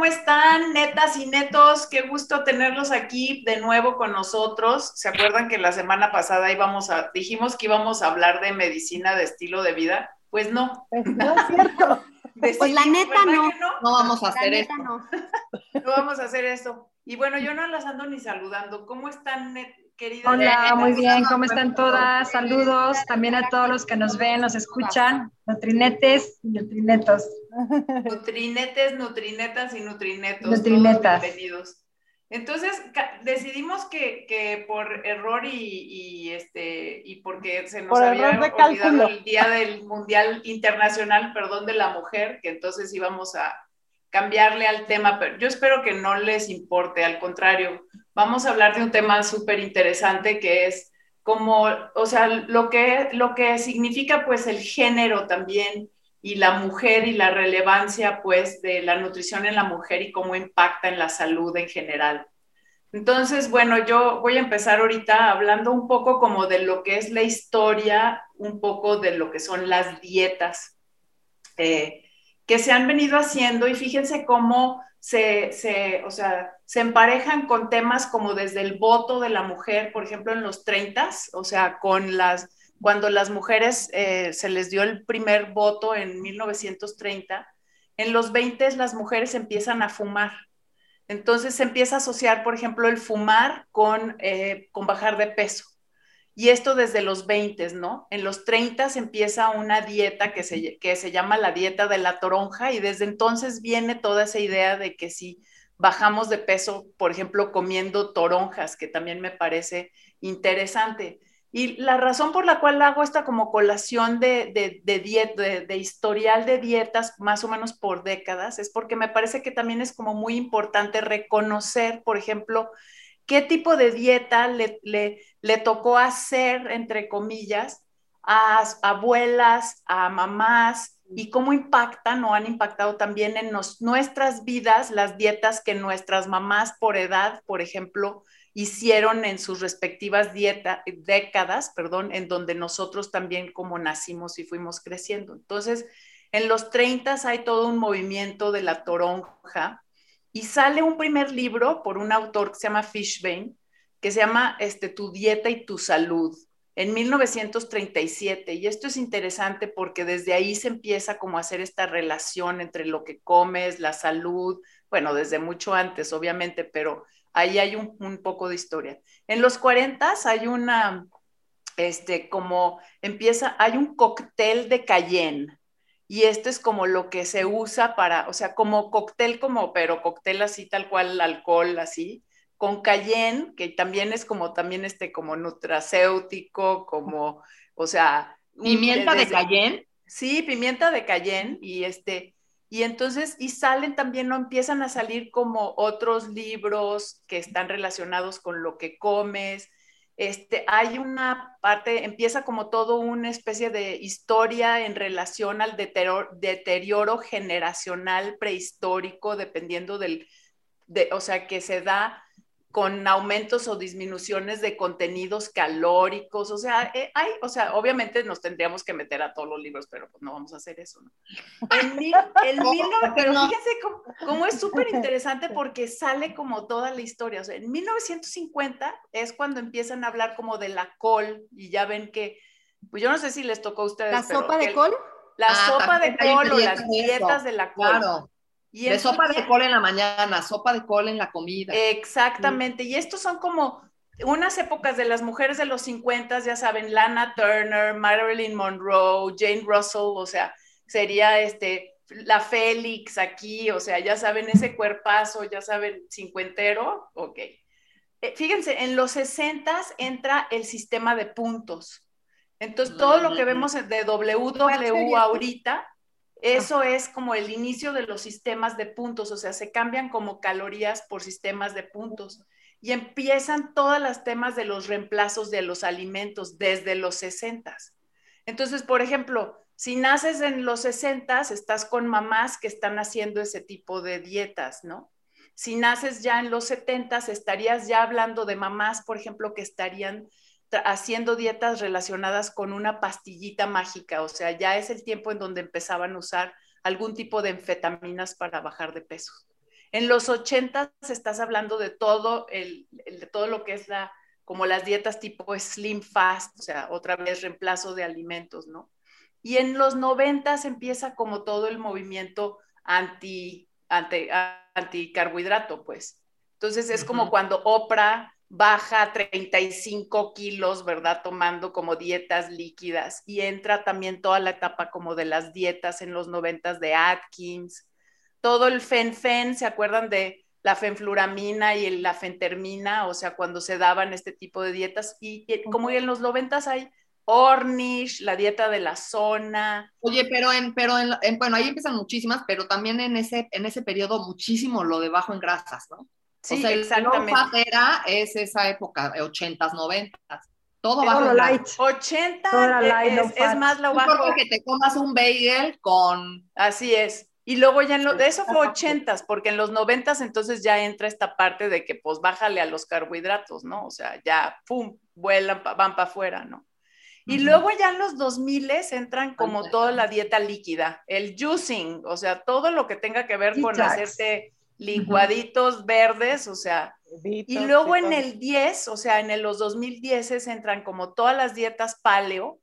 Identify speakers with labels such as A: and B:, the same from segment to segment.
A: ¿cómo están, netas y netos? Qué gusto tenerlos aquí de nuevo con nosotros. ¿Se acuerdan que la semana pasada íbamos a, dijimos que íbamos a hablar de medicina de estilo de vida? Pues no.
B: Pues no es cierto.
C: pues la neta no.
D: no. vamos a hacer esto.
A: No. no vamos a hacer esto. Y bueno, yo no las ando ni saludando. ¿Cómo están, net queridas?
B: Hola, muy bien. ¿Cómo están todas? Saludos también a todos los que nos ven, nos escuchan. Nutrinetes y nutrinetos.
A: Nutrinetes, nutrinetas y nutrinetos.
B: Nutrinetas.
A: bienvenidos. Entonces decidimos que, que por error y, y, este y porque se nos había olvidado el día del Mundial Internacional, perdón, de la mujer, que entonces íbamos a cambiarle al tema, pero yo espero que no les importe, al contrario, vamos a hablar de un tema súper interesante que es como, o sea, lo que, lo que significa pues el género también y la mujer y la relevancia pues de la nutrición en la mujer y cómo impacta en la salud en general. Entonces, bueno, yo voy a empezar ahorita hablando un poco como de lo que es la historia, un poco de lo que son las dietas eh, que se han venido haciendo y fíjense cómo se, se, o sea, se emparejan con temas como desde el voto de la mujer, por ejemplo, en los 30, o sea, con las cuando las mujeres eh, se les dio el primer voto en 1930, en los 20 las mujeres empiezan a fumar. Entonces se empieza a asociar, por ejemplo, el fumar con, eh, con bajar de peso. Y esto desde los 20, ¿no? En los 30 empieza una dieta que se, que se llama la dieta de la toronja y desde entonces viene toda esa idea de que si bajamos de peso, por ejemplo, comiendo toronjas, que también me parece interesante. Y la razón por la cual hago esta como colación de, de, de, de, historial de dietas más o menos por décadas es porque me parece que también es como muy importante reconocer, por ejemplo, qué tipo de dieta le, le, le tocó hacer, entre comillas, a abuelas, a mamás y cómo impactan o han impactado también en nuestras vidas las dietas que nuestras mamás por edad, por ejemplo, hicieron en sus respectivas dieta, décadas, perdón, en donde nosotros también como nacimos y fuimos creciendo. Entonces, en los 30 hay todo un movimiento de la toronja y sale un primer libro por un autor que se llama Fishbane, que se llama este, Tu dieta y tu salud, en 1937. Y esto es interesante porque desde ahí se empieza como a hacer esta relación entre lo que comes, la salud, bueno, desde mucho antes, obviamente, pero ahí hay un, poco de historia. En los 40 hay una, este, como empieza, hay un cóctel de Cayenne. Y esto es como lo que se usa para, o sea, como cóctel, como, pero cóctel así, tal cual, alcohol así, con Cayenne, que también es como, también este, como nutracéutico, como, o sea...
D: ¿Pimienta de Cayenne?
A: Sí, pimienta de Cayenne, y este, y entonces, y salen también, no empiezan a salir como otros libros que están relacionados con lo que comes. Este, hay una parte, empieza como todo una especie de historia en relación al deterioro, deterioro generacional prehistórico, dependiendo del, de, o sea, que se da con aumentos o disminuciones de contenidos calóricos, o sea, eh, hay, o sea, obviamente nos tendríamos que meter a todos los libros, pero pues no vamos a hacer eso, ¿no? El, pero fíjense cómo, es súper interesante porque sale como toda la historia, o sea, en 1950 es cuando empiezan a hablar como de la col y ya ven que, pues yo no sé si les tocó a ustedes.
C: ¿La sopa de col?
A: La ah, sopa de col o las dietas de la col. Claro
D: de sopa de col en la mañana, sopa de col en la comida.
A: Exactamente, y estos son como unas épocas de las mujeres de los 50, ya saben, Lana Turner, Marilyn Monroe, Jane Russell, o sea, sería este, la Félix aquí, o sea, ya saben, ese cuerpazo, ya saben, cincuentero, ok. Eh, fíjense, en los 60 entra el sistema de puntos. Entonces, todo lo que vemos de WW ahorita eso es como el inicio de los sistemas de puntos, o sea, se cambian como calorías por sistemas de puntos y empiezan todas las temas de los reemplazos de los alimentos desde los 60. Entonces, por ejemplo, si naces en los 60, estás con mamás que están haciendo ese tipo de dietas, ¿no? Si naces ya en los 70, estarías ya hablando de mamás, por ejemplo, que estarían haciendo dietas relacionadas con una pastillita mágica, o sea, ya es el tiempo en donde empezaban a usar algún tipo de anfetaminas para bajar de peso. En los 80 estás hablando de todo, el, de todo lo que es la, como las dietas tipo slim fast, o sea, otra vez reemplazo de alimentos, ¿no? Y en los 90 empieza como todo el movimiento anti, anti, anticarbohidrato, pues. Entonces es como cuando Oprah baja 35 kilos, ¿verdad? Tomando como dietas líquidas y entra también toda la etapa como de las dietas en los 90 de Atkins, todo el fen-fen, ¿se acuerdan de la fenfluramina y la fentermina? O sea, cuando se daban este tipo de dietas y, como en los 90 hay Ornish, la dieta de la zona.
D: Oye, pero en, pero en, bueno, ahí empiezan muchísimas, pero también en ese, en ese periodo muchísimo lo de bajo en grasas, ¿no? Sí, o sea, exactamente. era es esa época, 80s, 90s. Todo bajo
B: lo light.
A: 80 es, es, más lo bajo.
D: que te comas un bagel con...
A: Así es. Y luego ya en lo, de eso fue 80s, porque en los 90s entonces ya entra esta parte de que pues bájale a los carbohidratos, ¿no? O sea, ya, pum, vuelan, van para afuera, ¿no? Y luego ya en los 2000 entran como toda la dieta líquida, el juicing, o sea, todo lo que tenga que ver con hacerte licuaditos verdes, o sea, y luego en el 10, o sea, en los 2010 entran como todas las dietas paleo,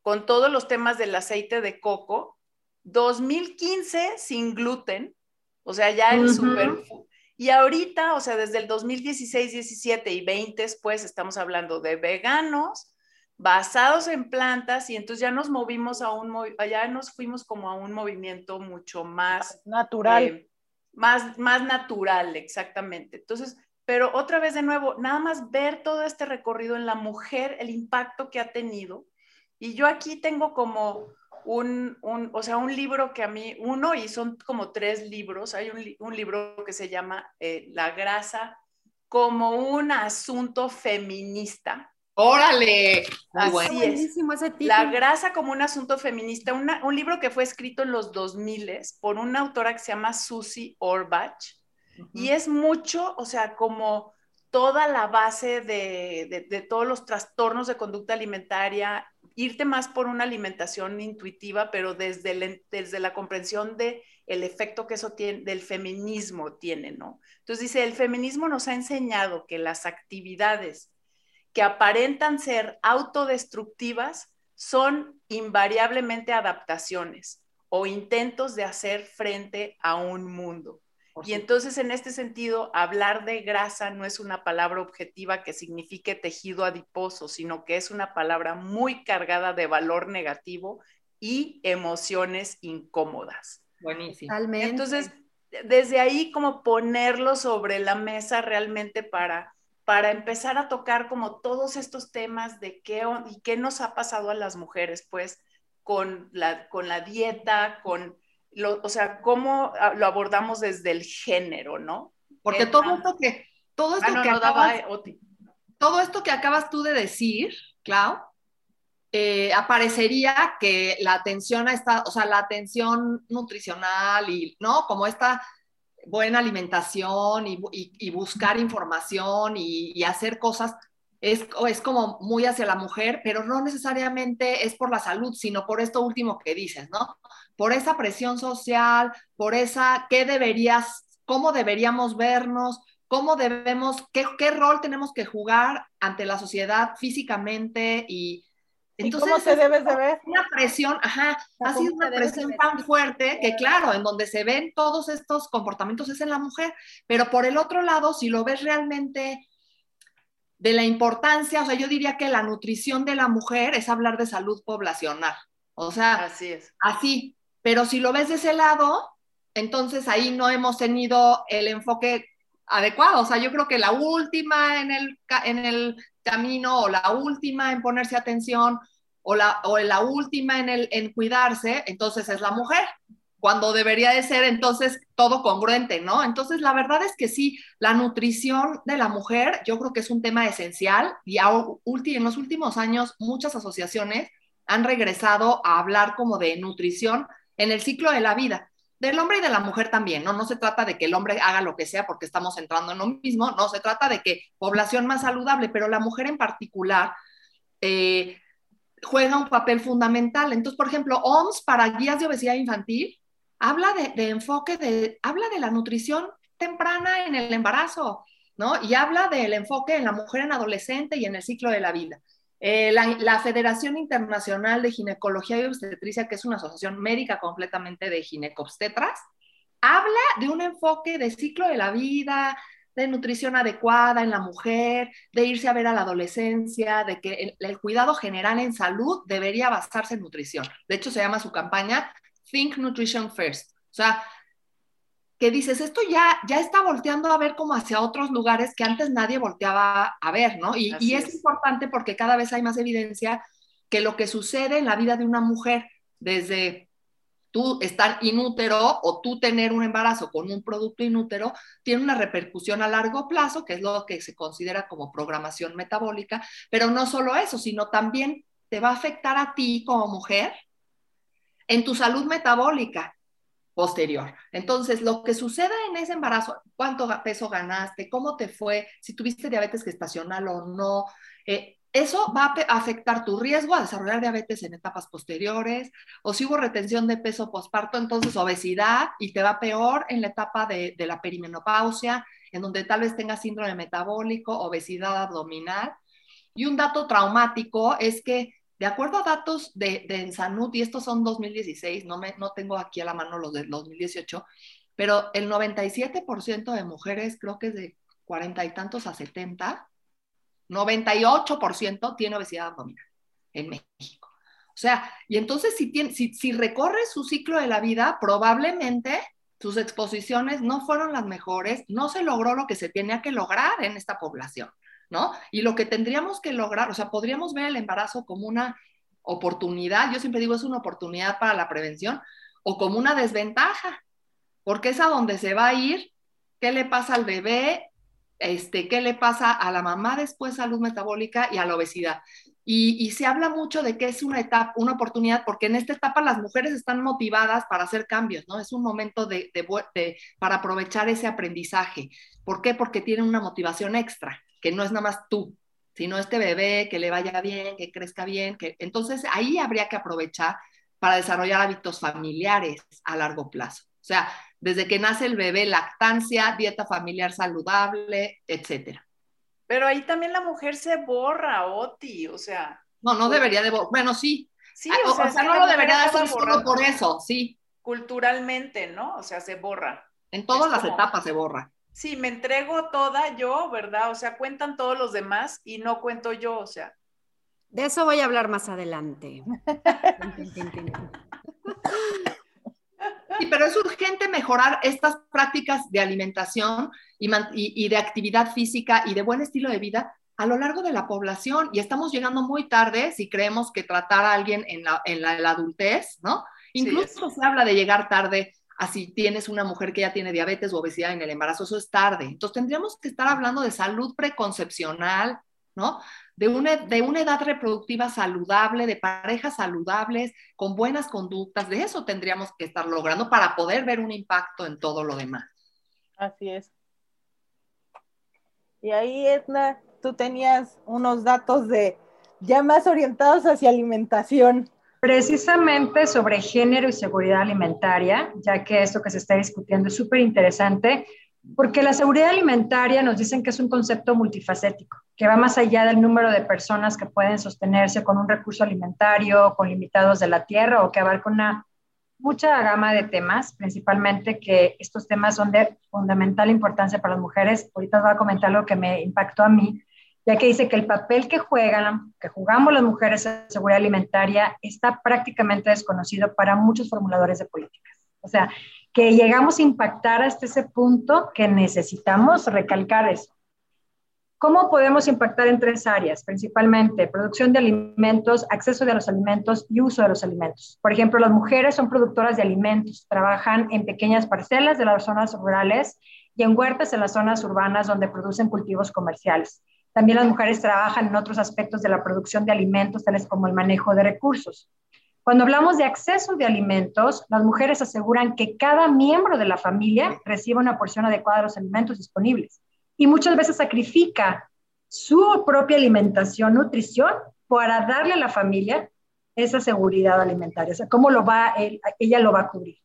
A: con todos los temas del aceite de coco, 2015 sin gluten, o sea, ya el super... Y ahorita, o sea, desde el 2016, 17 y 20, pues estamos hablando de veganos, basados en plantas y entonces ya nos movimos a un, ya nos fuimos como a un movimiento mucho más
E: natural. Eh,
A: más, más natural, exactamente. Entonces, pero otra vez de nuevo, nada más ver todo este recorrido en la mujer, el impacto que ha tenido. Y yo aquí tengo como un, un o sea, un libro que a mí, uno, y son como tres libros, hay un, un libro que se llama eh, La grasa como un asunto feminista,
D: Órale.
A: Así es. La grasa como un asunto feminista, un libro que fue escrito en los 2000 por una autora que se llama Susie Orbach, y es mucho, o sea, como toda la base de, de, todos los trastornos de conducta alimentaria, irte más por una alimentación intuitiva, pero desde, desde la comprensión de el efecto que eso tiene, del feminismo tiene, ¿no? Entonces dice, el feminismo nos ha enseñado que las actividades que aparentan ser autodestructivas son invariablemente adaptaciones o intentos de hacer frente a un mundo. Y entonces en este sentido, hablar de grasa no es una palabra objetiva que signifique tejido adiposo, sino que es una palabra muy cargada de valor negativo y emociones incómodas.
D: Buenísimo.
A: Entonces, desde ahí como ponerlo sobre la mesa realmente para para empezar a tocar como todos estos temas de qué, y qué nos ha pasado a las mujeres, pues, con la, con la dieta, con, lo, o sea, cómo lo abordamos desde el género, ¿no?
D: Porque todo esto que, todo esto ah, que acabas, todo esto que acabas tú de decir, Clau, eh, aparecería que la atención a esta, o sea, la atención nutricional y, ¿no? Como esta buena alimentación y, buscar información y, hacer cosas es, es, como muy hacia la mujer, pero no necesariamente es por la salud, sino por esto último que dices, ¿no? Por esa presión social, por esa, ¿qué deberías, cómo deberíamos vernos? ¿Cómo debemos, qué, qué rol tenemos que jugar ante la sociedad físicamente y,
E: entonces, ¿Cómo se debe de ver?
D: Una presión, ajá, ha sido una presión tan fuerte que claro, en donde se ven todos estos comportamientos es en la mujer, pero por el otro lado, si lo ves realmente de la importancia, o sea, yo diría que la nutrición de la mujer es hablar de salud poblacional, o sea,
A: así es.
D: Así, pero si lo ves de ese lado, entonces ahí no hemos tenido el enfoque adecuado, o sea, yo creo que la última en el, en el camino o la última en ponerse atención o la, o la última en, el, en cuidarse, entonces es la mujer, cuando debería de ser entonces todo congruente, ¿no? Entonces la verdad es que sí, la nutrición de la mujer yo creo que es un tema esencial y en los últimos años muchas asociaciones han regresado a hablar como de nutrición en el ciclo de la vida del hombre y de la mujer también, ¿no? No se trata de que el hombre haga lo que sea porque estamos entrando en lo mismo, no, se trata de que población más saludable, pero la mujer en particular eh, juega un papel fundamental. Entonces, por ejemplo, OMS para guías de obesidad infantil habla de, enfoque, de, habla de la nutrición temprana en el embarazo, ¿no? Y habla del enfoque en la mujer en adolescente y en el ciclo de la vida. Eh, la, Federación Internacional de Ginecología y Obstetricia, que es una asociación médica completamente de ginecobstetras, habla de un enfoque de ciclo de la vida, de nutrición adecuada en la mujer, de irse a ver a la adolescencia, de que el, cuidado general en salud debería basarse en nutrición. De hecho, se llama su campaña Think Nutrition First. O sea, que dices, esto ya, ya está volteando a ver como hacia otros lugares que antes nadie volteaba a ver, ¿no? Y, y es, importante porque cada vez hay más evidencia que lo que sucede en la vida de una mujer, desde tú estar inútero o tú tener un embarazo con un producto inútero, tiene una repercusión a largo plazo, que es lo que se considera como programación metabólica, pero no solo eso, sino también te va a afectar a ti como mujer en tu salud metabólica posterior. Entonces, lo que suceda en ese embarazo, cuánto peso ganaste, cómo te fue, si tuviste diabetes gestacional o no, eh, eso va a afectar tu riesgo a desarrollar diabetes en etapas posteriores, o si hubo retención de peso posparto, entonces obesidad y te va peor en la etapa de, de la perimenopausia, en donde tal vez tengas síndrome metabólico, obesidad abdominal. Y un dato traumático es que de acuerdo a datos de, de Ensanud, y estos son 2016, no, me, no tengo aquí a la mano los de 2018, pero el 97% de mujeres, creo que es de 40 y tantos a 70, 98% tiene obesidad abdominal en México. O sea, y entonces si, tiene, si, si recorre su ciclo de la vida, probablemente sus exposiciones no fueron las mejores, no se logró lo que se tenía que lograr en esta población. ¿No? Y lo que tendríamos que lograr, o sea, podríamos ver el embarazo como una oportunidad, yo siempre digo es una oportunidad para la prevención, o como una desventaja, porque es a donde se va a ir, qué le pasa al bebé, este, qué le pasa a la mamá después, salud metabólica y a la obesidad. Y, se habla mucho de que es una etapa, una oportunidad, porque en esta etapa las mujeres están motivadas para hacer cambios, ¿no? Es un momento de, de, para aprovechar ese aprendizaje. ¿Por qué? Porque tienen una motivación extra que no es nada más tú, sino este bebé, que le vaya bien, que crezca bien, que entonces ahí habría que aprovechar para desarrollar hábitos familiares a largo plazo. O sea, desde que nace el bebé, lactancia, dieta familiar saludable, etcétera.
A: Pero ahí también la mujer se borra, Oti, o sea.
D: No, no debería de Bueno, sí. Sí, ah, o, sea, no lo debería de hacer solo por eso, sí.
A: Culturalmente, ¿no? O sea, se borra.
D: En todas las etapas se borra.
A: Sí, me entrego toda yo, ¿verdad? O sea, cuentan todos los demás y no cuento yo, o sea.
C: De eso voy a hablar más adelante.
D: Sí, pero es urgente mejorar estas prácticas de alimentación y, de actividad física y de buen estilo de vida a lo largo de la población. Y estamos llegando muy tarde si creemos que tratar a alguien en la, en la, adultez, ¿no? Incluso se habla de llegar tarde así tienes una mujer que ya tiene diabetes o obesidad en el embarazo, eso es tarde. Entonces tendríamos que estar hablando de salud preconcepcional, ¿no? De una, de una edad reproductiva saludable, de parejas saludables, con buenas conductas, de eso tendríamos que estar logrando para poder ver un impacto en todo lo demás.
E: Así es. Y ahí, Edna, tú tenías unos datos de ya más orientados hacia alimentación.
B: Precisamente sobre género y seguridad alimentaria, ya que esto que se está discutiendo es súper interesante, porque la seguridad alimentaria nos dicen que es un concepto multifacético, que va más allá del número de personas que pueden sostenerse con un recurso alimentario, con limitados de la tierra o que abarca una mucha gama de temas, principalmente que estos temas son de fundamental importancia para las mujeres. Ahorita voy a comentar lo que me impactó a mí, ya que dice que el papel que juegan, que jugamos las mujeres en seguridad alimentaria está prácticamente desconocido para muchos formuladores de políticas. O sea, que llegamos a impactar hasta ese punto que necesitamos recalcar eso. ¿Cómo podemos impactar en tres áreas? Principalmente producción de alimentos, acceso de los alimentos y uso de los alimentos. Por ejemplo, las mujeres son productoras de alimentos, trabajan en pequeñas parcelas de las zonas rurales y en huertas en las zonas urbanas donde producen cultivos comerciales. También las mujeres trabajan en otros aspectos de la producción de alimentos, tales como el manejo de recursos. Cuando hablamos de acceso de alimentos, las mujeres aseguran que cada miembro de la familia reciba una porción adecuada de los alimentos disponibles y muchas veces sacrifica su propia alimentación, nutrición, para darle a la familia esa seguridad alimentaria, o sea, cómo lo va, ella lo va a cubrir.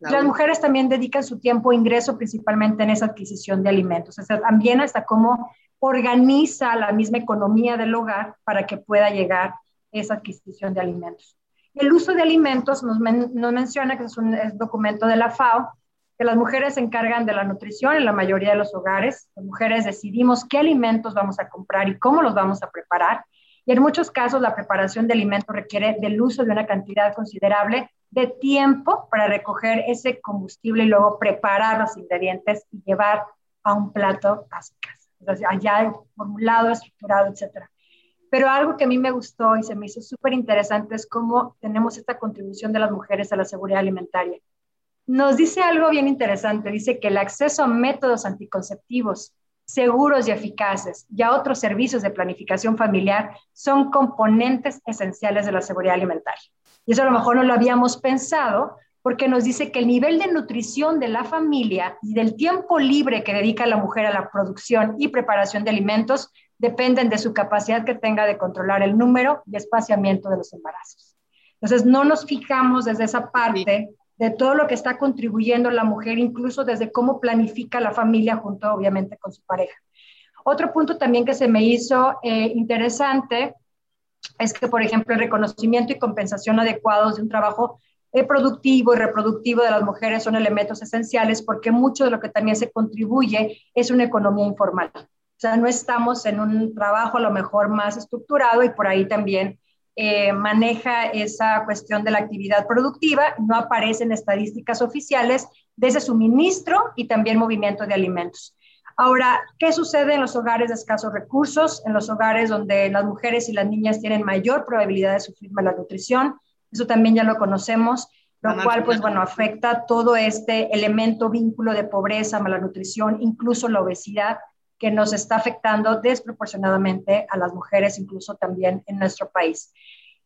B: Las mujeres también dedican su tiempo e ingreso principalmente en esa adquisición de alimentos. O sea, también hasta cómo organiza la misma economía del hogar para que pueda llegar esa adquisición de alimentos. El uso de alimentos nos, menciona que es un documento de la FAO, que las mujeres se encargan de la nutrición en la mayoría de los hogares. Las mujeres decidimos qué alimentos vamos a comprar y cómo los vamos a preparar. Y en muchos casos la preparación de alimentos requiere del uso de una cantidad considerable de tiempo para recoger ese combustible y luego preparar los ingredientes y llevar a un plato a su casa. Allá formulado, estructurado, etcétera. Pero algo que a mí me gustó y se me hizo súper interesante es cómo tenemos esta contribución de las mujeres a la seguridad alimentaria. Nos dice algo bien interesante, dice que el acceso a métodos anticonceptivos seguros y eficaces y a otros servicios de planificación familiar son componentes esenciales de la seguridad alimentaria. Y eso a lo mejor no lo habíamos pensado porque nos dice que el nivel de nutrición de la familia y del tiempo libre que dedica la mujer a la producción y preparación de alimentos dependen de su capacidad que tenga de controlar el número y espaciamiento de los embarazos. Entonces, no nos fijamos desde esa parte de todo lo que está contribuyendo la mujer, incluso desde cómo planifica la familia junto, obviamente, con su pareja. Otro punto también que se me hizo eh, interesante es que, por ejemplo, el reconocimiento y compensación adecuados de un trabajo productivo y reproductivo de las mujeres son elementos esenciales porque mucho de lo que también se contribuye es una economía informal. O sea, no estamos en un trabajo a lo mejor más estructurado y por ahí también eh, maneja esa cuestión de la actividad productiva, no aparecen estadísticas oficiales de ese suministro y también movimiento de alimentos. Ahora, ¿qué sucede en los hogares de escasos recursos, en los hogares donde las mujeres y las niñas tienen mayor probabilidad de sufrir malnutrición? Eso también ya lo conocemos, lo cual, pues bueno, afecta todo este elemento, vínculo de pobreza, malnutrición, incluso la obesidad, que nos está afectando desproporcionadamente a las mujeres, incluso también en nuestro país.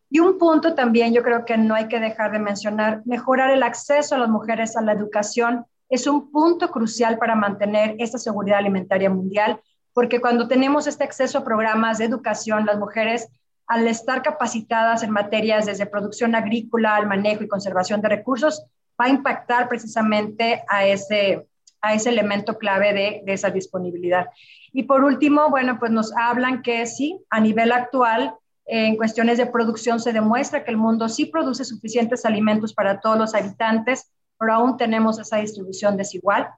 B: Y un punto también yo creo que no hay que dejar de mencionar, mejorar el acceso a las mujeres a la educación es un punto crucial para mantener esta seguridad alimentaria mundial, porque cuando tenemos este acceso a programas de educación, las mujeres, al estar capacitadas en materias desde producción agrícola al manejo y conservación de recursos, va a impactar precisamente a ese, a ese elemento clave de, de esa disponibilidad. Y por último, bueno, pues nos hablan que sí, a nivel actual, en cuestiones de producción se demuestra que el mundo sí produce suficientes alimentos para todos los habitantes, pero aún tenemos esa distribución desigual.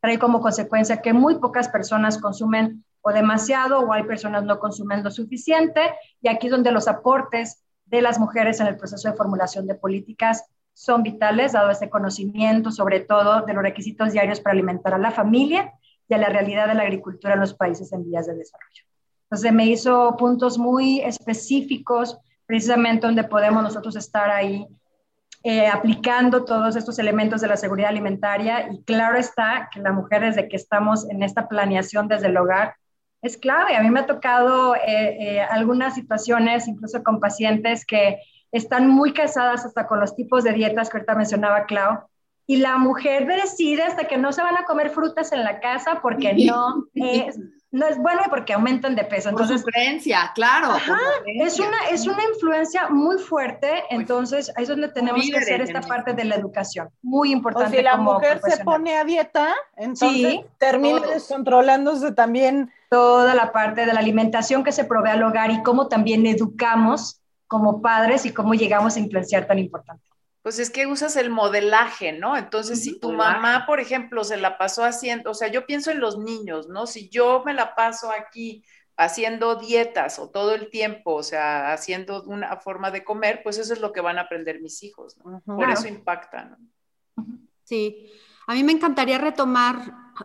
B: Trae como consecuencia que muy pocas personas consumen o demasiado o hay personas no consumen lo suficiente y aquí es donde los aportes de las mujeres en el proceso de formulación de políticas son vitales, dado este conocimiento, sobre todo de los requisitos diarios para alimentar a la familia y a la realidad de la agricultura en los países en vías de desarrollo. Entonces me hizo puntos muy específicos, precisamente donde podemos nosotros estar ahí eh, aplicando todos estos elementos de la seguridad alimentaria y claro está que la mujer desde que estamos en esta planeación desde el hogar es clave. A mí me ha tocado eh, eh, algunas situaciones, incluso con pacientes que están muy casadas hasta con los tipos de dietas que ahorita mencionaba Clau, y la mujer decide hasta que no se van a comer frutas en la casa porque no es, no es bueno y porque aumentan de peso. Entonces,
D: por creencia, claro.
B: es, una, es una influencia muy fuerte, entonces ahí es donde tenemos que hacer esta parte de la educación, muy importante.
E: O si la mujer se pone a dieta, entonces termina descontrolándose también.
B: Toda la parte de la alimentación que se provee al hogar y cómo también educamos como padres y cómo llegamos a influenciar tan importante.
A: Pues es que usas el modelaje, ¿no? Entonces, si tu mamá, por ejemplo, se la pasó haciendo, o sea, yo pienso en los niños, ¿no? Si yo me la paso aquí haciendo dietas o todo el tiempo, o sea, haciendo una forma de comer, pues eso es lo que van a aprender mis hijos, ¿no? Por eso impacta, ¿no?
C: Sí, a mí me encantaría retomar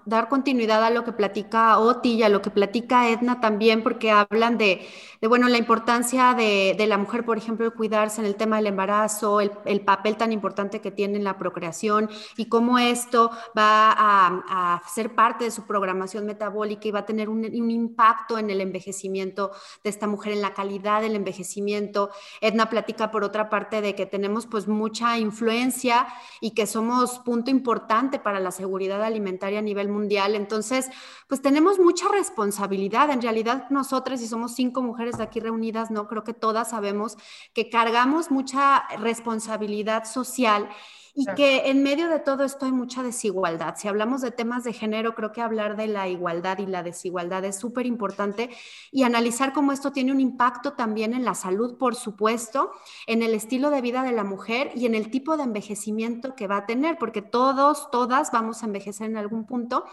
C: dar continuidad a lo que platica Oti y a lo que platica Edna también, porque hablan de, bueno, la importancia de, la mujer, por ejemplo, cuidarse en el tema del embarazo, el, papel tan importante que tiene en la procreación y cómo esto va a, ser parte de su programación metabólica y va a tener un, impacto en el envejecimiento de esta mujer, en la calidad del envejecimiento. Edna platica, por otra parte, de que tenemos pues mucha influencia y que somos punto importante para la seguridad alimentaria a nivel mundial. Entonces, pues tenemos mucha responsabilidad. En realidad, nosotras, y somos cinco mujeres de aquí reunidas, no creo que todas sabemos que cargamos mucha responsabilidad social y que en medio de todo esto hay mucha desigualdad. Si hablamos de temas de género, creo que hablar de la igualdad y la desigualdad es súper importante y analizar cómo esto tiene un impacto también en la salud, por supuesto, en el estilo de vida de la mujer y en el tipo de envejecimiento que va a tener, porque todos, todas vamos a envejecer en algún punto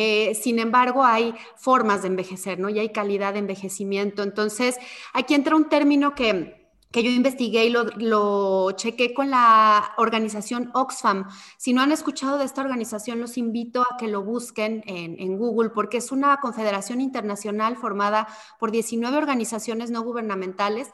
C: eh, sin embargo, hay formas de envejecer, ¿no? Y hay calidad de envejecimiento. Entonces, aquí entra un término que, que yo investigué y lo, chequé con la organización Oxfam. Si no han escuchado de esta organización, los invito a que lo busquen en, en, Google, porque es una confederación internacional formada por 19 organizaciones no gubernamentales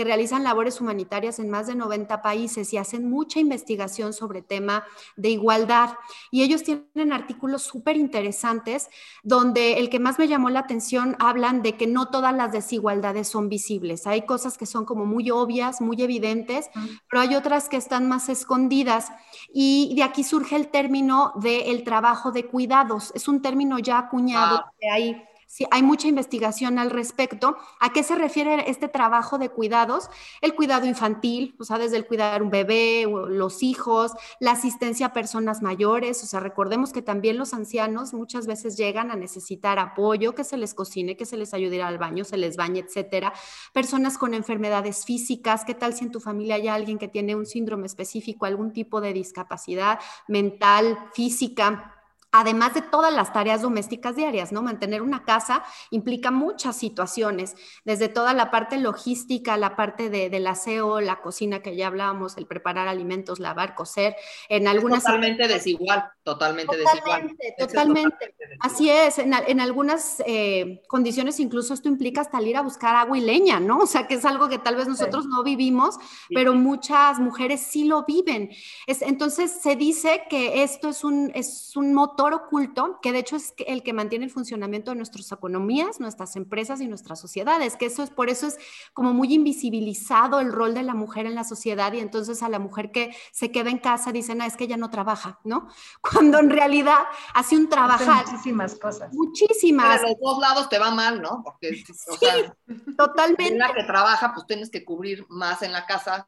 C: que realizan labores humanitarias en más de 90 países y hacen mucha investigación sobre tema de igualdad. Y ellos tienen artículos súper interesantes donde el que más me llamó la atención hablan de que no todas las desigualdades son visibles. Hay cosas que son como muy obvias, muy evidentes, pero hay otras que están más escondidas. Y de aquí surge el término del trabajo de cuidados. Es un término ya acuñado de ahí Sí, hay mucha investigación al respecto. ¿A qué se refiere este trabajo de cuidados? El cuidado infantil, o sea, desde el cuidar un bebé, los hijos, la asistencia a personas mayores, o sea, recordemos que también los ancianos muchas veces llegan a necesitar apoyo, que se les cocine, que se les ayude al baño, se les bañe, etcétera. Personas con enfermedades físicas, ¿qué tal si en tu familia hay alguien que tiene un síndrome específico, algún tipo de discapacidad mental, física? Además de todas las tareas domésticas diarias, ¿no? Mantener una casa implica muchas situaciones, desde toda la parte logística, la parte de, del aseo, la cocina que ya hablábamos, el preparar alimentos, lavar, coser, en algunas...
D: totalmente desigual, totalmente,
C: desigual. Totalmente, así es, en, en algunas eh, condiciones incluso esto implica hasta ir a buscar agua y leña, ¿no? O sea, que es algo que tal vez nosotros no vivimos, pero muchas mujeres sí lo viven. Es, entonces se dice que esto es un, es un motor oculto, que de hecho es el que mantiene el funcionamiento de nuestras economías, nuestras empresas y nuestras sociedades, que eso es por eso es como muy invisibilizado el rol de la mujer en la sociedad y entonces a la mujer que se queda en casa dicen, ah, es que ella no trabaja, ¿no? Cuando en realidad hace un trabajar.
B: Muchísimas cosas.
C: Muchísimas.
D: Pero de dos lados te va mal, ¿no? Porque,
C: sí, totalmente.
D: La que trabaja, pues tienes que cubrir más en la casa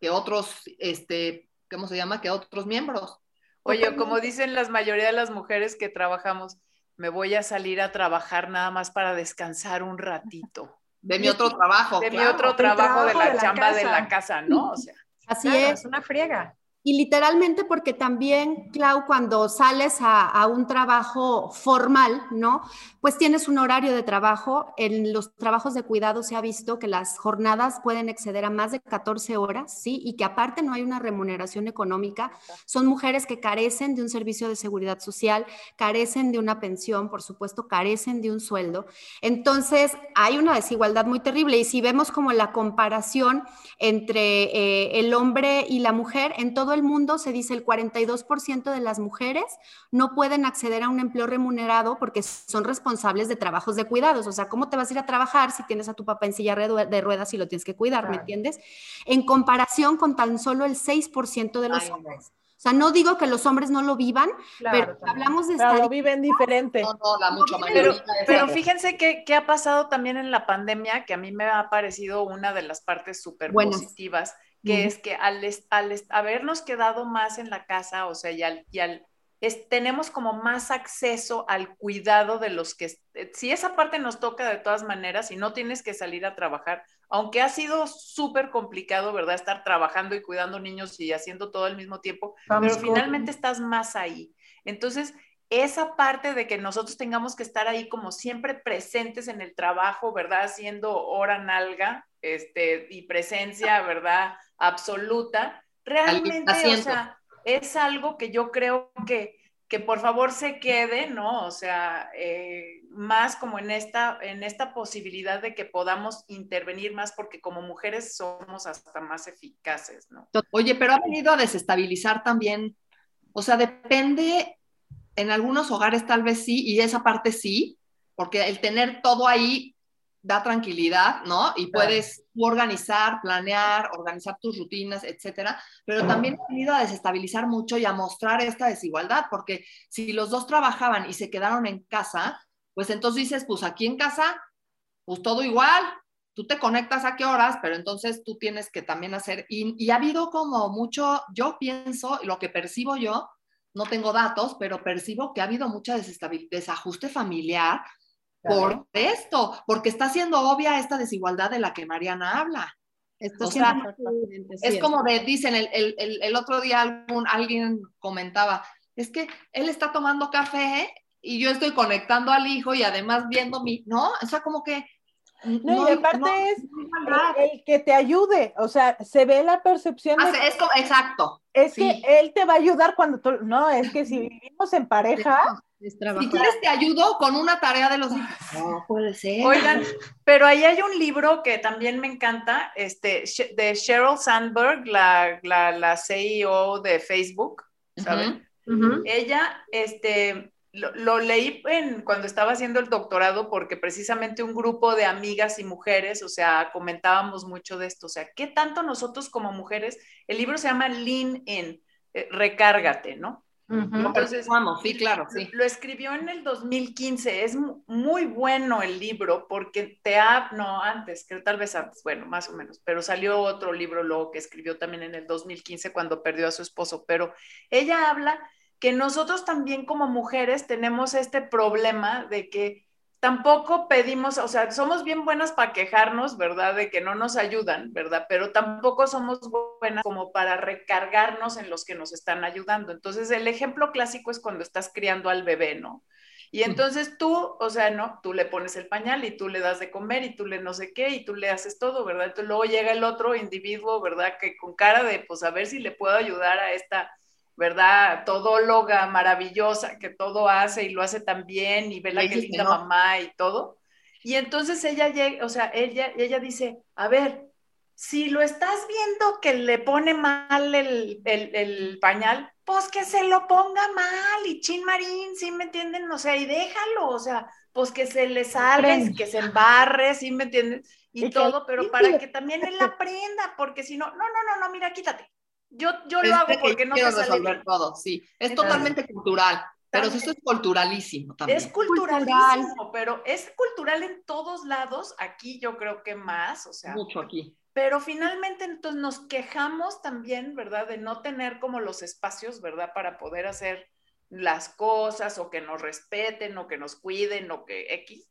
D: que otros, este, ¿cómo se llama? Que otros miembros.
A: Oye, como dicen la mayoría de las mujeres que trabajamos, me voy a salir a trabajar nada más para descansar un ratito.
D: De mi otro trabajo.
A: De mi otro trabajo, de la chamba de la casa, ¿no? O sea.
B: Así es. Es una friega.
C: Y literalmente porque también, Clau, cuando sales a, un trabajo formal, ¿no? Pues tienes un horario de trabajo. En los trabajos de cuidado se ha visto que las jornadas pueden exceder a más de 14 horas, ¿sí? Y que aparte no hay una remuneración económica. Son mujeres que carecen de un servicio de seguridad social, carecen de una pensión, por supuesto, carecen de un sueldo. Entonces, hay una desigualdad muy terrible. Y si vemos como la comparación entre eh, el hombre y la mujer, en todo el mundo se dice el 42% de las mujeres no pueden acceder a un empleo remunerado porque son responsables de trabajos de cuidados. O sea, ¿cómo te vas a ir a trabajar si tienes a tu papá en silla de ruedas y lo tienes que cuidar? ¿Me entiendes? En comparación con tan solo el 6% de los hombres. O sea, no digo que los hombres no lo vivan, pero hablamos de
E: pero lo viven diferente.
D: No, no, la mucho
A: pero, pero, fíjense que, qué ha pasado también en la pandemia, que a mí me ha parecido una de las partes súper positivas, que es que al, al, habernos quedado más en la casa, o sea, y al, y al es, tenemos como más acceso al cuidado de los que, eh, si esa parte nos toca de todas maneras y no tienes que salir a trabajar, aunque ha sido súper complicado, ¿verdad? Estar trabajando y cuidando niños y haciendo todo al mismo tiempo, pero finalmente estás más ahí. Entonces, esa parte de que nosotros tengamos que estar ahí como siempre presentes en el trabajo, ¿verdad? Haciendo hora nalga este, y presencia, ¿verdad? Absoluta. Realmente, o sea, es algo que yo creo que, que por favor se quede, ¿no? O sea, eh, más como en esta, en esta posibilidad de que podamos intervenir más porque como mujeres somos hasta más eficaces, ¿no?
D: Oye, pero ha venido a desestabilizar también, o sea, depende en algunos hogares tal vez sí, y esa parte sí, porque el tener todo ahí da tranquilidad, ¿no? Y puedes organizar, planear, organizar tus rutinas, etcétera, pero también ha venido a desestabilizar mucho y a mostrar esta desigualdad, porque si los dos trabajaban y se quedaron en casa, pues entonces dices, pues aquí en casa, pues todo igual, tú te conectas a qué horas, pero entonces tú tienes que también hacer, y, ha habido como mucho, yo pienso, lo que percibo yo, no tengo datos, pero percibo que ha habido mucha desajuste familiar por esto, porque está siendo obvia esta desigualdad de la que Mariana habla. Esto es como de, dicen, el, el, el, otro día algún, alguien comentaba, es que él está tomando café y yo estoy conectando al hijo y además viendo mi, ¿no? O sea, como que...
E: No, y aparte es el, que te ayude, o sea, se ve la percepción.
D: Ah, es como, exacto.
E: Es que él te va a ayudar cuando tú, no, es que si vivimos en pareja,
D: si quieres te ayudo con una tarea de los hijos. No puede ser.
A: Oigan, pero ahí hay un libro que también me encanta, este, de Sheryl Sandberg, la, la, la CEO de Facebook, ¿saben? Ella, este, lo, leí en, cuando estaba haciendo el doctorado porque precisamente un grupo de amigas y mujeres, o sea, comentábamos mucho de esto, o sea, ¿qué tanto nosotros como mujeres, el libro se llama Lean In, eh, recárgate, ¿no?
D: Entonces, vamos, sí, claro, sí.
A: Lo escribió en el 2015, es muy bueno el libro porque te ha, no, antes, que tal vez antes, bueno, más o menos, pero salió otro libro luego que escribió también en el 2015 cuando perdió a su esposo, pero ella habla que nosotros también como mujeres tenemos este problema de que tampoco pedimos, o sea, somos bien buenas para quejarnos, ¿verdad? De que no nos ayudan, ¿verdad? Pero tampoco somos buenas como para recargarnos en los que nos están ayudando. Entonces, el ejemplo clásico es cuando estás criando al bebé, ¿no? Y entonces tú, o sea, no, tú le pones el pañal y tú le das de comer y tú le no sé qué y tú le haces todo, ¿verdad? Entonces luego llega el otro individuo, ¿verdad? Que con cara de, pues a ver si le puedo ayudar a esta ¿verdad? Todóloga maravillosa que todo hace y lo hace tan bien y ve la que linda mamá y todo. Y entonces ella llega, o sea, ella, ella dice, a ver, si lo estás viendo que le pone mal el, el, pañal, pues que se lo ponga mal y chin marín, ¿sí me entienden? O sea, y déjalo, o sea, pues que se le salga, que se embarre, ¿sí me entienden? Y, todo, pero para que también él aprenda, porque si no, no, no, no, no, mira, quítate. Yo, yo lo hago porque no
D: quiero resolver todo, sí. Es totalmente cultural. Pero eso es culturalísimo también.
A: Es culturalísimo, pero es cultural en todos lados. Aquí yo creo que más, o sea.
D: Mucho aquí.
A: Pero finalmente entonces nos quejamos también, ¿verdad? De no tener como los espacios, ¿verdad? Para poder hacer las cosas o que nos respeten o que nos cuiden o que X.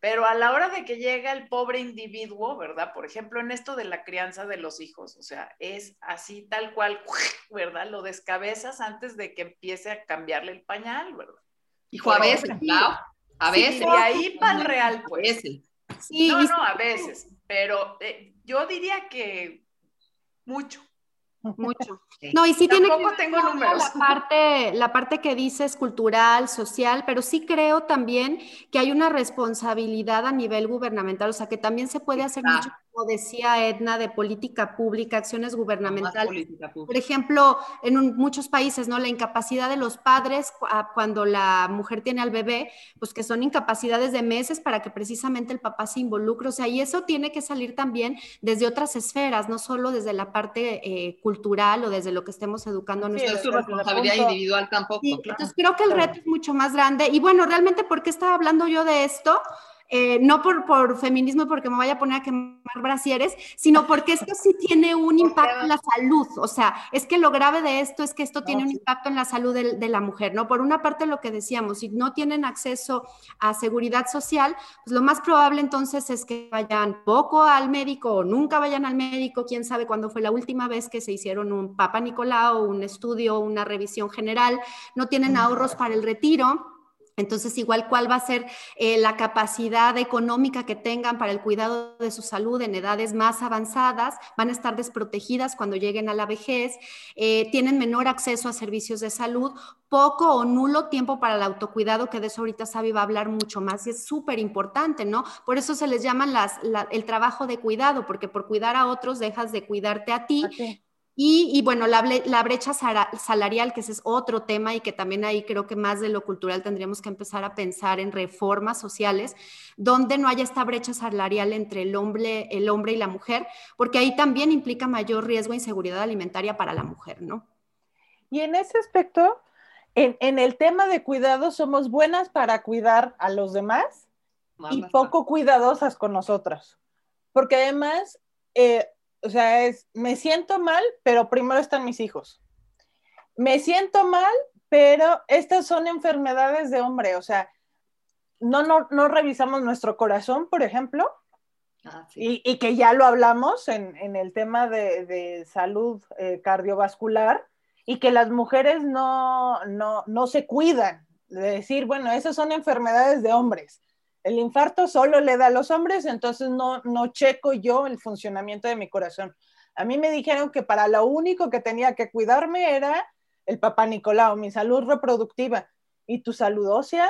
A: Pero a la hora de que llega el pobre individuo, ¿verdad? Por ejemplo, en esto de la crianza de los hijos, o sea, es así tal cual, ¿verdad? Lo descabezas antes de que empiece a cambiarle el pañal, ¿verdad?
D: Hijo, a veces, claro. A veces.
A: y ahí para el real, pues. Sí, no, no, a veces. Pero eh, yo diría que mucho.
C: Mucho. No, y sí tiene
A: que tengo números.
C: La parte, la parte que dices cultural, social, pero sí creo también que hay una responsabilidad a nivel gubernamental, o sea, que también se puede hacer mucho como decía Edna, de política pública, acciones gubernamentales. Por ejemplo, en muchos países, ¿no? La incapacidad de los padres cuando la mujer tiene al bebé, pues que son incapacidades de meses para que precisamente el papá se involucre. O sea, y eso tiene que salir también desde otras esferas, no solo desde la parte eh, cultural o desde lo que estemos educando a nuestros
D: sí, es su responsabilidad individual tampoco.
C: Entonces creo que el reto es mucho más grande. Y bueno, realmente, ¿por qué estaba hablando yo de esto? Eh, no por, por feminismo porque me vaya a poner a quemar brasieres, sino porque esto sí tiene un impacto en la salud. O sea, es que lo grave de esto es que esto tiene un impacto en la salud de, de, la mujer, ¿no? Por una parte, lo que decíamos, si no tienen acceso a seguridad social, pues lo más probable entonces es que vayan poco al médico o nunca vayan al médico, quién sabe cuándo fue la última vez que se hicieron un Papa Nicolau, un estudio, una revisión general, no tienen ahorros para el retiro entonces, igual cuál va a ser eh, la capacidad económica que tengan para el cuidado de su salud en edades más avanzadas, van a estar desprotegidas cuando lleguen a la vejez, eh, tienen menor acceso a servicios de salud, poco o nulo tiempo para el autocuidado, que de eso ahorita Sabi va a hablar mucho más y es súper importante, ¿no? Por eso se les llama las, el trabajo de cuidado, porque por cuidar a otros dejas de cuidarte a ti. Y, bueno, la, la, brecha salarial, que ese es otro tema y que también ahí creo que más de lo cultural tendríamos que empezar a pensar en reformas sociales, donde no haya esta brecha salarial entre el hombre, el hombre y la mujer, porque ahí también implica mayor riesgo e inseguridad alimentaria para la mujer, ¿no?
E: Y en ese aspecto, en, en el tema de cuidado, somos buenas para cuidar a los demás y poco cuidadosas con nosotras. porque además, eh, o sea, es, me siento mal, pero primero están mis hijos. Me siento mal, pero estas son enfermedades de hombre, o sea, no, no, no revisamos nuestro corazón, por ejemplo, ah, y, que ya lo hablamos en, el tema de, salud eh, cardiovascular, y que las mujeres no, no, no se cuidan, de decir, bueno, esas son enfermedades de hombres. El infarto solo le da a los hombres, entonces no, no checo yo el funcionamiento de mi corazón. A mí me dijeron que para lo único que tenía que cuidarme era el papá Nicolau, mi salud reproductiva y tu salud ósea,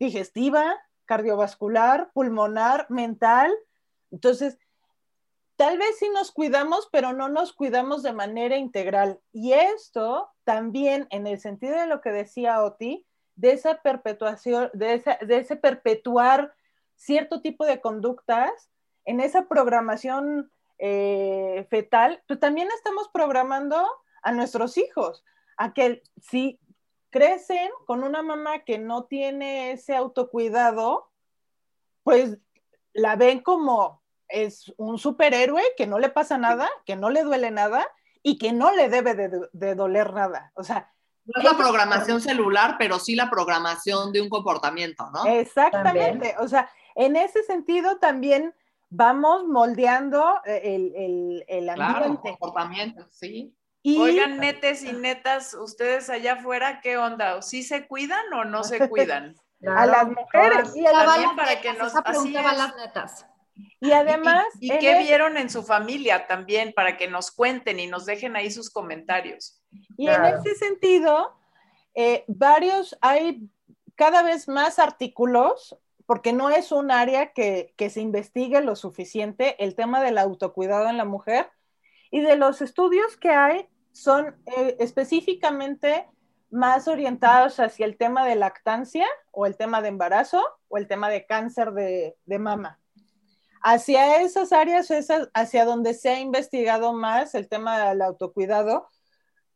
E: digestiva, cardiovascular, pulmonar, mental. Entonces, tal vez sí nos cuidamos, pero no nos cuidamos de manera integral. Y esto también, en el sentido de lo que decía Oti, de esa perpetuación, de, de ese perpetuar cierto tipo de conductas, en esa programación eh, fetal, pues también estamos programando a nuestros hijos, a que si crecen con una mamá que no tiene ese autocuidado, pues la ven como es un superhéroe que no le pasa nada, que no le duele nada y que no le debe de, de doler nada. O sea,
D: no es la programación celular, pero sí la programación de un comportamiento, ¿no?
E: Exactamente. O sea, en ese sentido también vamos moldeando eh, el, el, el ambiente.
D: Claro, comportamiento, sí.
A: Oigan, netes y netas, ustedes allá afuera, ¿qué onda? ¿Sí se cuidan o no se cuidan?
E: a las mujeres.
A: Y también para que nos... Así las netas.
E: Y además...
A: ¿Y, qué vieron en su familia también para que nos cuenten y nos dejen ahí sus comentarios?
E: Y en ese sentido, eh, varios, hay cada vez más artículos, porque no es un área que, se investigue lo suficiente, el tema del autocuidado en la mujer, y de los estudios que hay son eh, específicamente más orientados hacia el tema de lactancia o el tema de embarazo o el tema de cáncer de mama. Hacia esas áreas es hacia donde se ha investigado más el tema del autocuidado,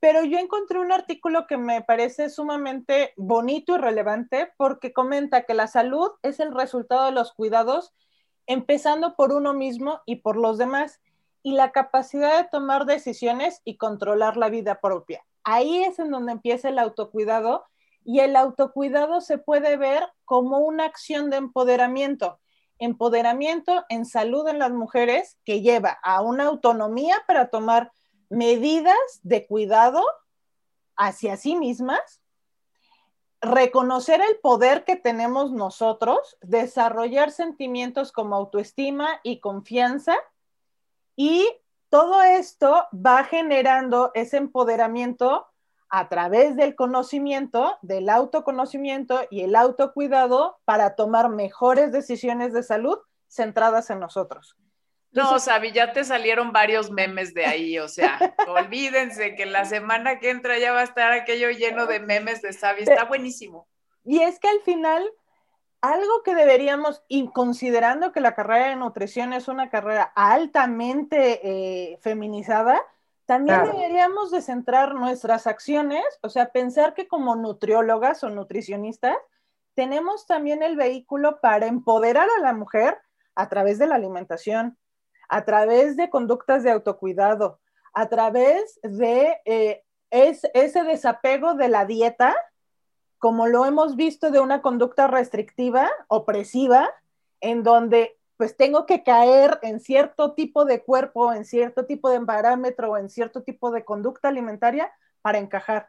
E: pero yo encontré un artículo que me parece sumamente bonito y relevante porque comenta que la salud es el resultado de los cuidados, empezando por uno mismo y por los demás, y la capacidad de tomar decisiones y controlar la vida propia. Ahí es en donde empieza el autocuidado y el autocuidado se puede ver como una acción de empoderamiento empoderamiento en salud en las mujeres que lleva a una autonomía para tomar medidas de cuidado hacia sí mismas, reconocer el poder que tenemos nosotros, desarrollar sentimientos como autoestima y confianza y todo esto va generando ese empoderamiento a través del conocimiento, del autoconocimiento y el autocuidado para tomar mejores decisiones de salud centradas en nosotros.
A: No, Sabi, ya te salieron varios memes de ahí, o sea, olvídense que la semana que entra ya va a estar aquello lleno de memes de Sabi, está buenísimo.
E: Y es que al final, algo que deberíamos, y considerando que la carrera de nutrición es una carrera altamente eh, feminizada, también deberíamos de centrar nuestras acciones, o sea, pensar que como nutriólogas o nutricionistas tenemos también el vehículo para empoderar a la mujer a través de la alimentación, a través de conductas de autocuidado, a través de eh, ese desapego de la dieta, como lo hemos visto de una conducta restrictiva, opresiva, en donde pues tengo que caer en cierto tipo de cuerpo, en cierto tipo de parámetro en cierto tipo de conducta alimentaria para encajar.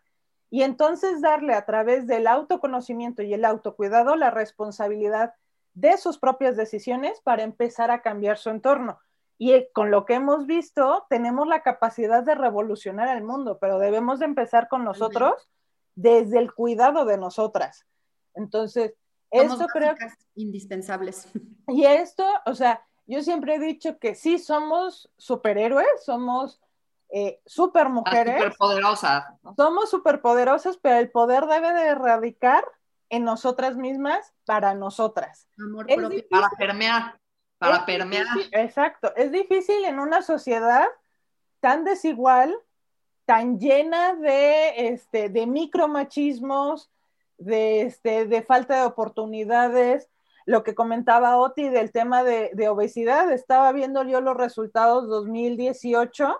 E: Y entonces darle a través del autoconocimiento y el autocuidado la responsabilidad de sus propias decisiones para empezar a cambiar su entorno. Y eh, con lo que hemos visto, tenemos la capacidad de revolucionar el mundo, pero debemos de empezar con nosotros desde el cuidado de nosotras. Entonces, esto creo que
C: indispensables.
E: Y esto, o sea, yo siempre he dicho que sí somos superhéroes, somos eh, super mujeres.
D: Superpoderosas.
E: Somos superpoderosas, pero el poder debe de erradicar en nosotras mismas para nosotras.
D: Amor propio. Para permear. Para permear.
E: exacto. Es difícil en una sociedad tan desigual, tan llena de, este, de micromachismos, de, este, de falta de oportunidades, lo que comentaba Oti del tema de, de obesidad, estaba viendo yo los resultados 2018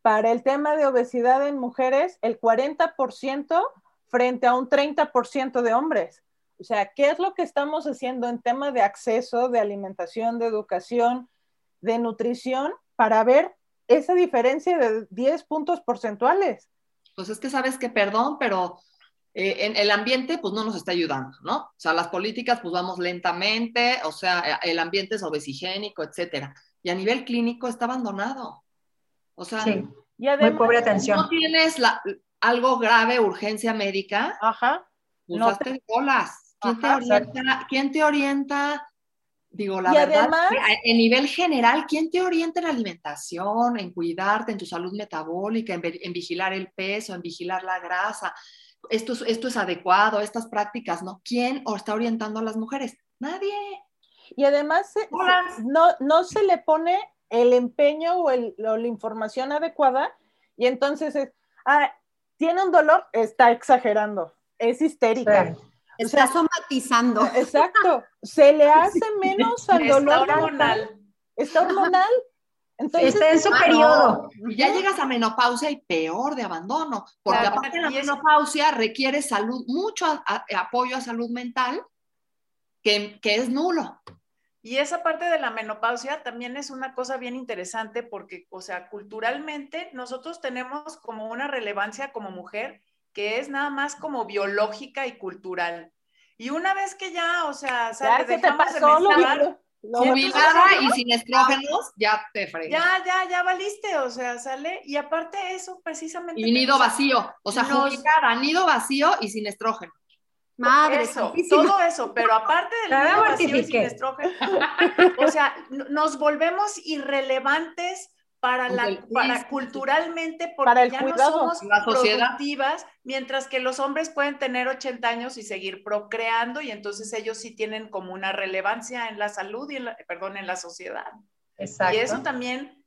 E: para el tema de obesidad en mujeres, el 40% frente a un 30% de hombres. O sea, ¿qué es lo que estamos haciendo en tema de acceso, de alimentación, de educación, de nutrición, para ver esa diferencia de 10 puntos porcentuales?
D: Pues es que sabes que, perdón, pero eh, en el ambiente pues no nos está ayudando, ¿no? O sea, las políticas pues vamos lentamente, o sea, el ambiente es obesigénico, etcétera. Y a nivel clínico está abandonado. O sea,
B: sí. muy pobre atención.
D: No tienes la, algo grave, urgencia médica.
E: Ajá.
D: No te bolas. ¿Quién, te orienta, ¿Quién te orienta? Digo, la verdad, en nivel general, ¿quién te orienta en alimentación, en cuidarte, en tu salud metabólica, en, vigilar el peso, en vigilar la grasa? Esto es, esto es adecuado, estas prácticas, ¿no? ¿Quién está orientando a las mujeres? Nadie.
E: Y además, no, no se le pone el empeño o, el, la información adecuada y entonces es, ah, tiene un dolor, está exagerando, es histérica.
C: Está somatizando.
E: Exacto. Se le hace menos al dolor. Está hormonal. Está hormonal.
B: Entonces, está en su periodo.
D: Y ya llegas a menopausia y peor de abandono, porque aparte la menopausia requiere salud, mucho apoyo a salud mental, que, que es nulo.
A: Y esa parte de la menopausia también es una cosa bien interesante porque, o sea, culturalmente nosotros tenemos como una relevancia como mujer que es nada más como biológica y cultural. Y una vez que ya, o sea,
E: sale, ya dejamos te pasó de
D: Jubilada y sin estrógenos, ya te fregas.
A: Ya, ya, ya valiste, o sea, sale. Y aparte eso, precisamente.
D: Y nido vacío, o sea, jubilada, nido vacío y sin estrógeno.
A: Madre, eso, todo eso, pero aparte del nido y sin estrógeno, o sea, nos volvemos irrelevantes para la para culturalmente porque ya no somos productivas, mientras que los hombres pueden tener 80 años y seguir procreando y entonces ellos sí tienen como una relevancia en la salud y en la, perdón, en la sociedad. Exacto. Y eso también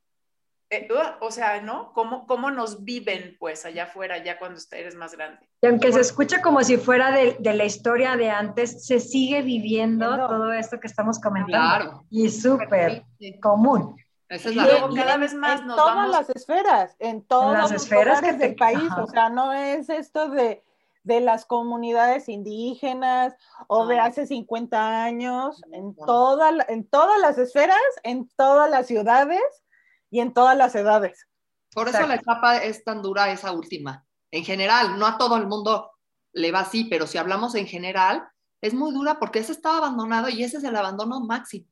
A: eh, uh, o sea, ¿no? ¿Cómo, ¿Cómo nos viven pues allá afuera, ya cuando eres más grande?
B: Y aunque se escucha como si fuera de, de, la historia de antes, se sigue viviendo todo esto que estamos comentando. Claro. Y súper común.
A: Esa es la y, cada vez más
E: en todas las esferas, en todas las esferas que del país, o sea, no es esto de, de las comunidades indígenas o de hace 50 años, en, toda, en todas las esferas, en todas las ciudades, y en todas las edades.
D: Por eso la etapa es tan dura esa última. En general, no a todo el mundo le va así, pero si hablamos en general, es muy dura porque ese estaba abandonado y ese es el abandono máximo.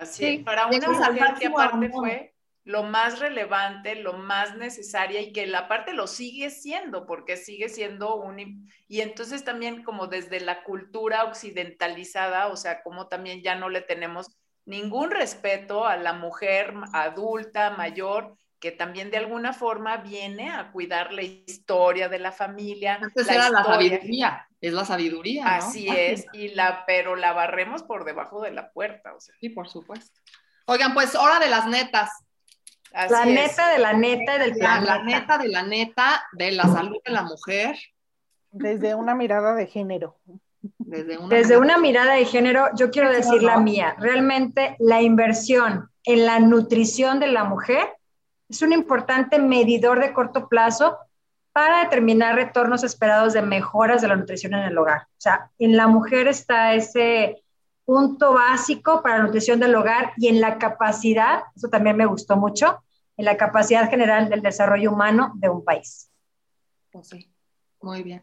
A: Así, para una mujer que aparte fue lo más relevante, lo más necesaria y que la parte lo sigue siendo, porque sigue siendo un... Y entonces también como desde la cultura occidentalizada, o sea, como también ya no le tenemos ningún respeto a la mujer adulta, mayor, que también de alguna forma viene a cuidar la historia de la familia.
D: Antes la era la sabiduría, es la sabiduría. ¿no?
A: Así es, y la, pero la barremos por debajo de la puerta. O sea.
D: Sí, por supuesto. Oigan, pues hora de las netas.
B: la neta de la neta y del plan.
D: La neta de la neta de la salud de la mujer.
E: Desde una mirada de género.
B: Desde una, mirada de género, yo quiero decir la mía. Realmente la inversión en la nutrición de la mujer es un importante medidor de corto plazo para determinar retornos esperados de mejoras de la nutrición en el hogar. O sea, en la mujer está ese punto básico para la nutrición del hogar y en la capacidad, eso también me gustó mucho, en la capacidad general del desarrollo humano de un país.
D: Pues sí, muy bien.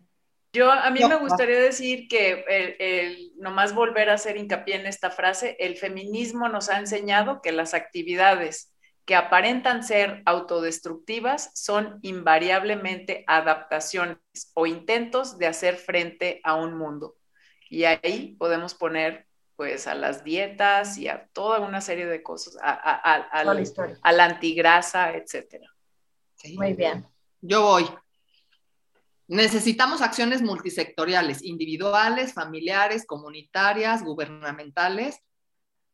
A: Yo, a mí me gustaría decir que el, nomás volver a hacer hincapié en esta frase, el feminismo nos ha enseñado que las actividades que aparentan ser autodestructivas son invariablemente adaptaciones o intentos de hacer frente a un mundo. Y ahí podemos poner pues a las dietas y a toda una serie de cosas, a, a, la, antigrasa, etcétera.
B: Muy bien.
D: Yo voy. Necesitamos acciones multisectoriales, individuales, familiares, comunitarias, gubernamentales,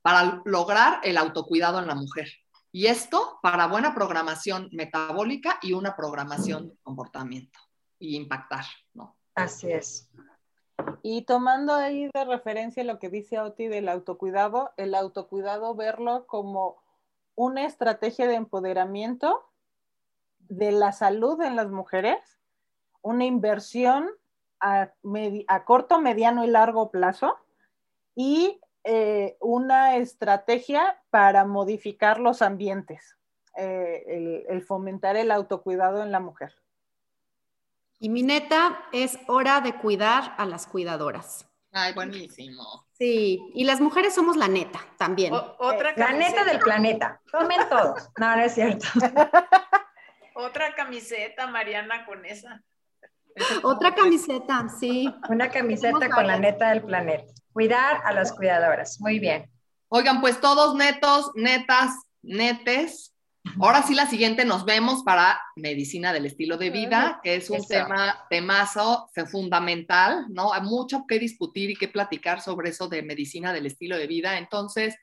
D: para lograr el autocuidado en la mujer. Y esto para buena programación metabólica y una programación de comportamiento y impactar, ¿no?
B: Así es.
E: Y tomando ahí de referencia lo que dice Oti del autocuidado, el autocuidado verlo como una estrategia de empoderamiento de la salud en las mujeres, una inversión a, corto, mediano y largo plazo y eh, una estrategia para modificar los ambientes, eh, el fomentar el autocuidado en la mujer.
C: Y mi neta es hora de cuidar a las cuidadoras.
D: Ay, buenísimo.
C: Sí, y las mujeres somos la neta también.
B: otra la neta del planeta. Tomen todos. No, no es cierto.
A: otra camiseta, Mariana, con esa.
C: Otra camiseta, sí.
B: Una camiseta con la neta del planeta. Cuidar a las cuidadoras. Muy bien.
D: Oigan, pues todos netos, netas, netes, Ahora sí, la siguiente nos vemos para medicina del estilo de vida, que es un tema, temazo fundamental, ¿no? Hay mucho que discutir y que platicar sobre eso de medicina del estilo de vida. Entonces,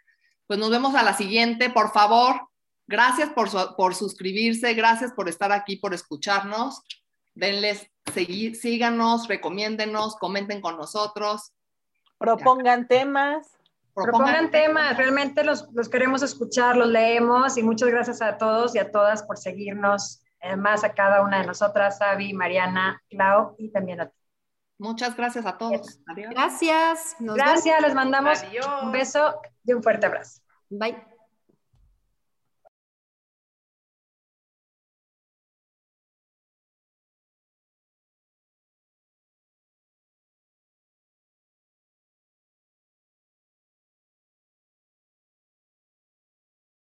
D: pues nos vemos a la siguiente. Por favor, gracias por, por suscribirse, gracias por estar aquí, por escucharnos. Denles, seguir, síganos, recomiéndenos, comenten con nosotros.
E: Propongan temas.
B: Propongan temas, realmente los, queremos escuchar, los leemos y muchas gracias a todos y a todas por seguirnos, además a cada una de nosotras, Sabi, Mariana, Clau y también a ti.
D: Muchas gracias a todos.
C: Gracias.
B: gracias, les mandamos un beso y un fuerte abrazo.
C: Bye.